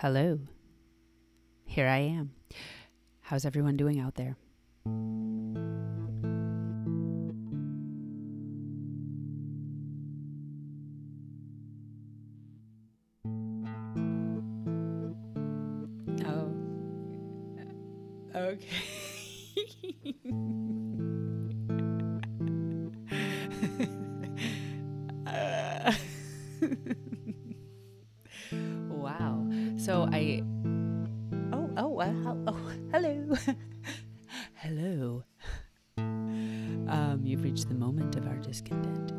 Hello. Here I am. How's everyone doing out there? Oh. Okay. Uh, I. Oh, oh, uh, oh, hello. hello. Um, you've reached the moment of our discontent.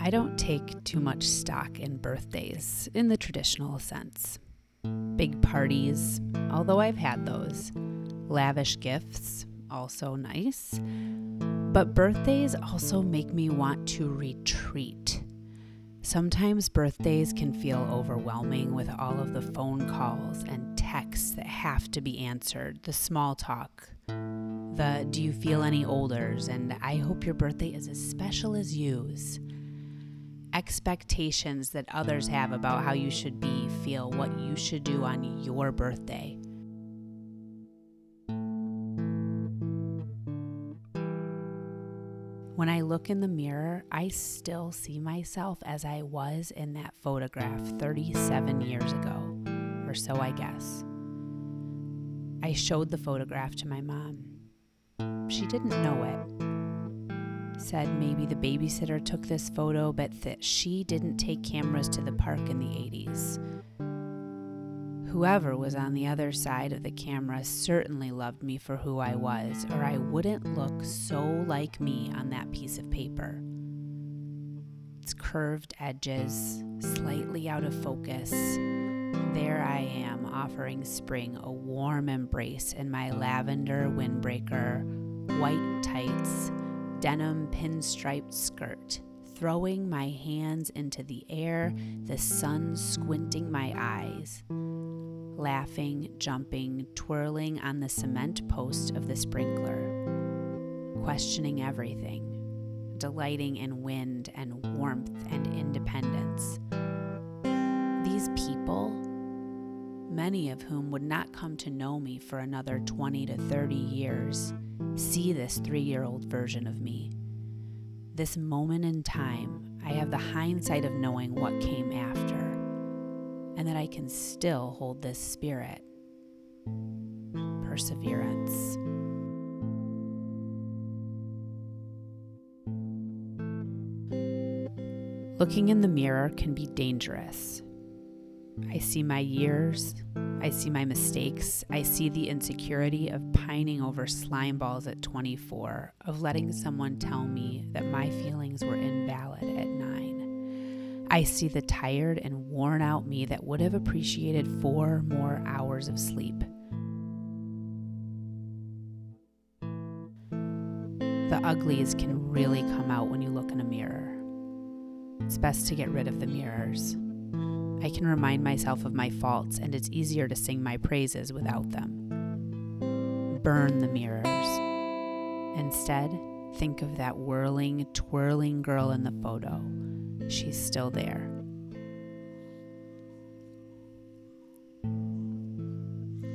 I don't take too much stock in birthdays in the traditional sense. Big parties, although I've had those. Lavish gifts, also nice. But birthdays also make me want to retreat. Sometimes birthdays can feel overwhelming with all of the phone calls and texts that have to be answered, the small talk, the do you feel any olders, and I hope your birthday is as special as you's expectations that others have about how you should be feel what you should do on your birthday. When I look in the mirror, I still see myself as I was in that photograph 37 years ago, or so I guess. I showed the photograph to my mom. She didn't know it said maybe the babysitter took this photo, but that she didn't take cameras to the park in the 80s. Whoever was on the other side of the camera certainly loved me for who I was, or I wouldn't look so like me on that piece of paper. Its curved edges, slightly out of focus. There I am offering spring a warm embrace in my lavender windbreaker, white tights, denim pinstriped skirt, throwing my hands into the air, the sun squinting my eyes, laughing, jumping, twirling on the cement post of the sprinkler, questioning everything, delighting in wind and warmth and independence. These people, many of whom would not come to know me for another 20 to 30 years, see this three year old version of me. This moment in time, I have the hindsight of knowing what came after, and that I can still hold this spirit. Perseverance. Looking in the mirror can be dangerous. I see my years, I see my mistakes. I see the insecurity of pining over slime balls at 24, of letting someone tell me that my feelings were invalid at 9. I see the tired and worn out me that would have appreciated four more hours of sleep. The uglies can really come out when you look in a mirror. It's best to get rid of the mirrors. I can remind myself of my faults, and it's easier to sing my praises without them. Burn the mirrors. Instead, think of that whirling, twirling girl in the photo. She's still there.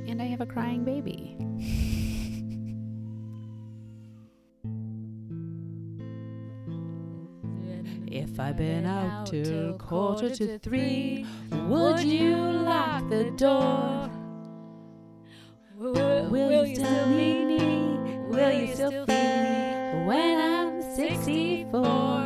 And I have a crying baby. If I'd been out till quarter to three, would you lock the door? Will, Will you still need me? Will you still feel me when I'm 64?